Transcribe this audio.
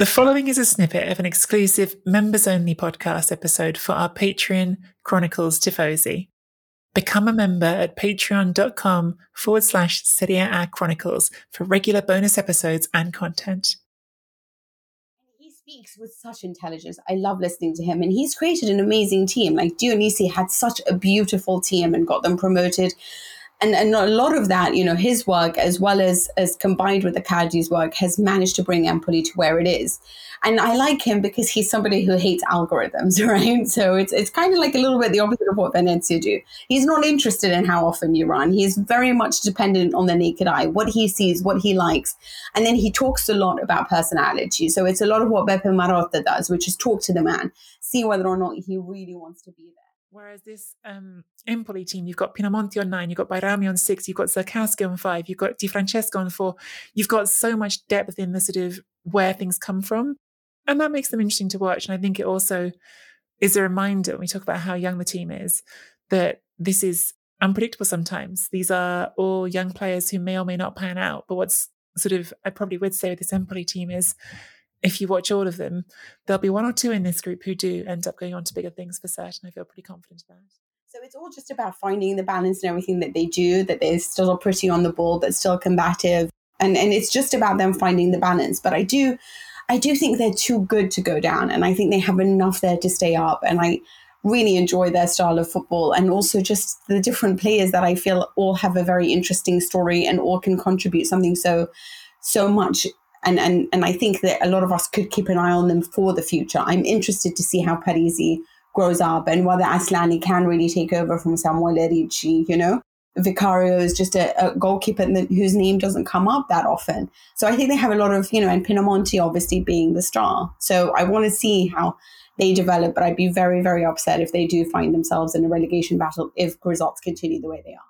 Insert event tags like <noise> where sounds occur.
The following is a snippet of an exclusive members only podcast episode for our Patreon Chronicles Tifosi. Become a member at patreon.com forward slash Serie A Chronicles for regular bonus episodes and content. He speaks with such intelligence. I love listening to him. And he's created an amazing team. Like Dionisi had such a beautiful team and got them promoted and, and a lot of that, you know, his work as well as as combined with the Accardi's work has managed to bring Empoli to where it is. And I like him because he's somebody who hates algorithms, <laughs> right? So it's it's kind of like a little bit the opposite of what Venezia do. He's not interested in how often you run. He's very much dependent on the naked eye, what he sees, what he likes. And then he talks a lot about personality. So it's a lot of what Beppe Marotta does, which is talk to the man, see whether or not he really wants to be there. Whereas this um, Empoli team, you've got Pinamonti on nine, you've got Bajrami on six, you've got Zurkowski on five, you've got Di Francesco on four. You've got so much depth in the sort of where things come from. And that makes them interesting to watch. And I think it also is a reminder when we talk about how young the team is that this is unpredictable sometimes. These are all young players who may or may not pan out. But what's sort of, I probably would say with this Empoli team is if you watch all of them, there'll be one or two in this group who do end up going on to bigger things for certain. I feel pretty confident about. So it's all just about finding the balance in everything that they do, that they're still pretty on the ball, but still combative. And and it's just about them finding the balance. But I do I do think they're too good to go down. And I think they have enough there to stay up. And I really enjoy their style of football and also just the different players that I feel all have a very interesting story and all can contribute something so so much and and and I think that a lot of us could keep an eye on them for the future. I'm interested to see how Parisi grows up and whether Asllani can really take over from Samuel Ricci, you know. Vicario is just a, a goalkeeper whose name doesn't come up that often. So I think they have a lot of, you know, and Pinamonti obviously being the star. So I want to see how they develop, but I'd be very, very upset if they do find themselves in a relegation battle if results continue the way they are.